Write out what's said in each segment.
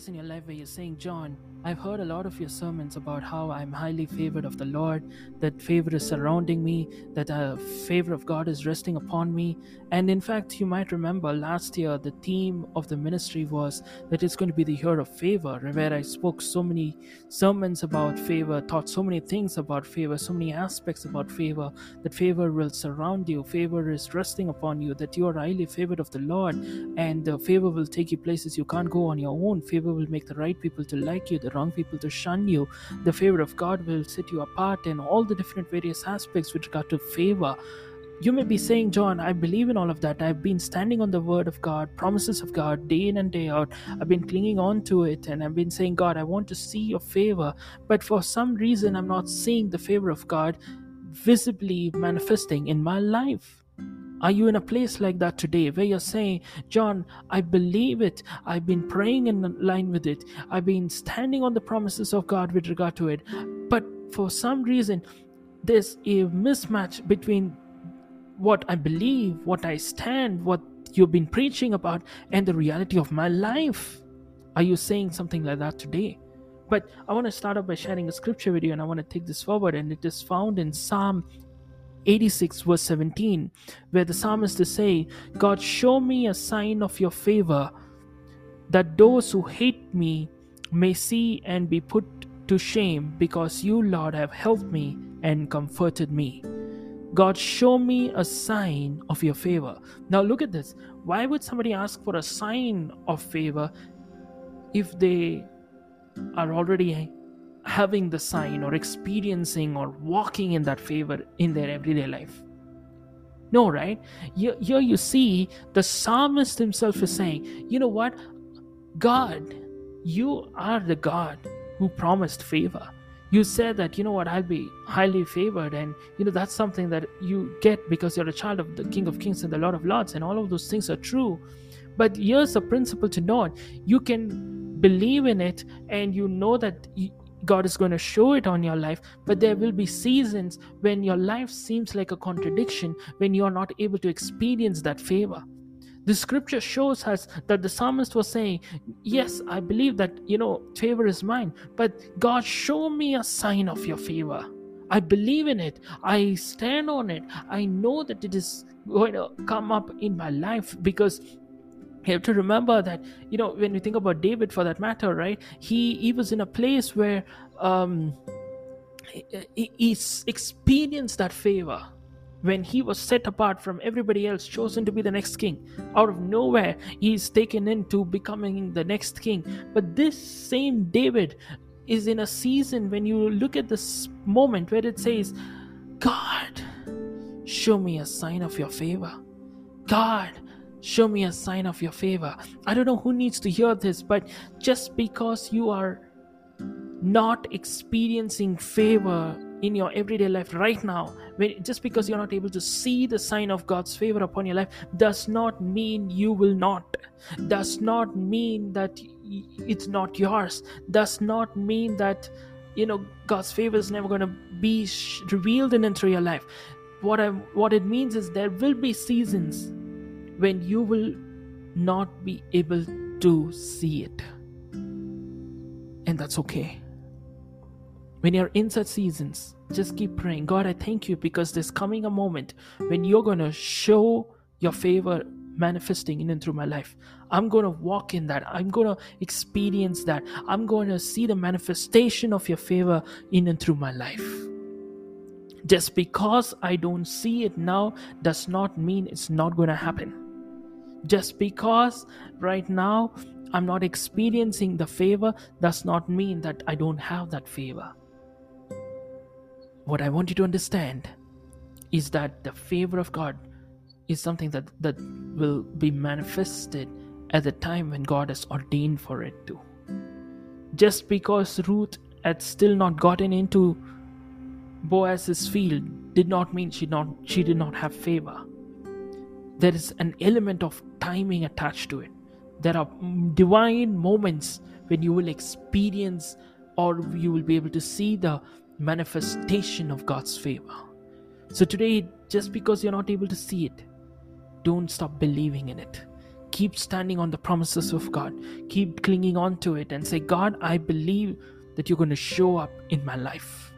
Place in your life where you're saying, John, I've heard a lot of your sermons about how I'm highly favored of the Lord, that favor is surrounding me, that a favor of God is resting upon me. And in fact, you might remember last year the theme of the ministry was that it's going to be the year of favor, where I spoke so many sermons about favor, taught so many things about favor, so many aspects about favor, that favor will surround you, favor is resting upon you, that you are highly favored of the Lord, and uh, favor will take you places you can't go on your own. Favor will make the right people to like you, the wrong people to shun you. The favor of God will set you apart in all the different various aspects with regard to favor. You may be saying, John, I believe in all of that. I've been standing on the word of God, promises of God, day in and day out. I've been clinging on to it and I've been saying, God, I want to see your favor. But for some reason, I'm not seeing the favor of God visibly manifesting in my life. Are you in a place like that today where you're saying, John, I believe it. I've been praying in line with it. I've been standing on the promises of God with regard to it. But for some reason, there's a mismatch between what I believe, what I stand, what you've been preaching about, and the reality of my life. Are you saying something like that today? But I want to start off by sharing a scripture with you, and I want to take this forward, and it is found in Psalm 86 verse 17 where the psalmist is saying god show me a sign of your favor that those who hate me may see and be put to shame because you lord have helped me and comforted me. God show me a sign of your favor. Now look at this. Why would somebody ask for a sign of favor if they are already having the sign or experiencing or walking in that favor in their everyday life. No, right? Here, you see the psalmist himself is saying, you know what? God, you are the God who promised favor. You said that, you know what, I'll be highly favored, and you know that's something that you get because you're a child of the King of Kings and the Lord of Lords, and all of those things are true. But here's the principle to note you can believe in it, and you know that God is going to show it on your life, but there will be seasons when your life seems like a contradiction, when you are not able to experience that favor. The scripture shows us that the psalmist was saying, Yes, I believe that, you know, favor is mine, but God, show me a sign of your favor. I believe in it. I stand on it. I know that it is going to come up in my life because you have to remember that you know when you think about david for that matter right he he was in a place where um he, he experienced that favor when he was set apart from everybody else, chosen to be the next king. Out of nowhere, he's taken into becoming the next king. But this same David is in a season when you look at this moment where it says, God, show me a sign of your favor. God, show me a sign of your favor. I don't know who needs to hear this, but just because you are not experiencing favor in your everyday life right now when just because you're not able to see the sign of god's favor upon your life does not mean you will not. Does not mean that it's not yours. Does not mean that you know god's favor is never going to be revealed in and through your life. What i what it means is there will be seasons when you will not be able to see it and that's okay when you're in such seasons, just keep praying. God, I thank you because there's coming a moment when you're going to show your favor manifesting in and through my life. I'm going to walk in that. I'm going to experience that. I'm going to see the manifestation of your favor in and through my life. Just because I don't see it now does not mean it's not going to happen. Just because right now I'm not experiencing the favor does not mean that I don't have that favor what I want you to understand is that the favor of God is something that, that will be manifested at the time when God has ordained for it to. Just because Ruth had still not gotten into Boaz's field did not mean she not she did not have favor. There is an element of timing attached to it. There are divine moments when you will experience or you will be able to see the manifestation of God's favor. So today, just because you're not able to see it, don't stop believing in it. Keep standing on the promises of God. Keep clinging on to it and say, God, I believe that you're going to show up in my life.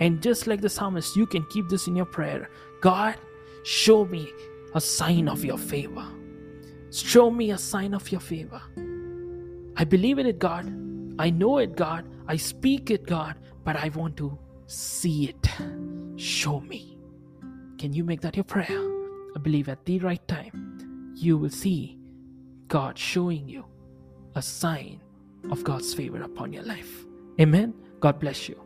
And just like the psalmist, you can keep this in your prayer God, show me a sign of your favor. Show me a sign of your favor. I believe in it, God. I know it, God. I speak it, God but I want to see it. Show me. Can you make that your prayer? I believe at the right time, you will see God showing you a sign of God's favor upon your life. Amen. God bless you.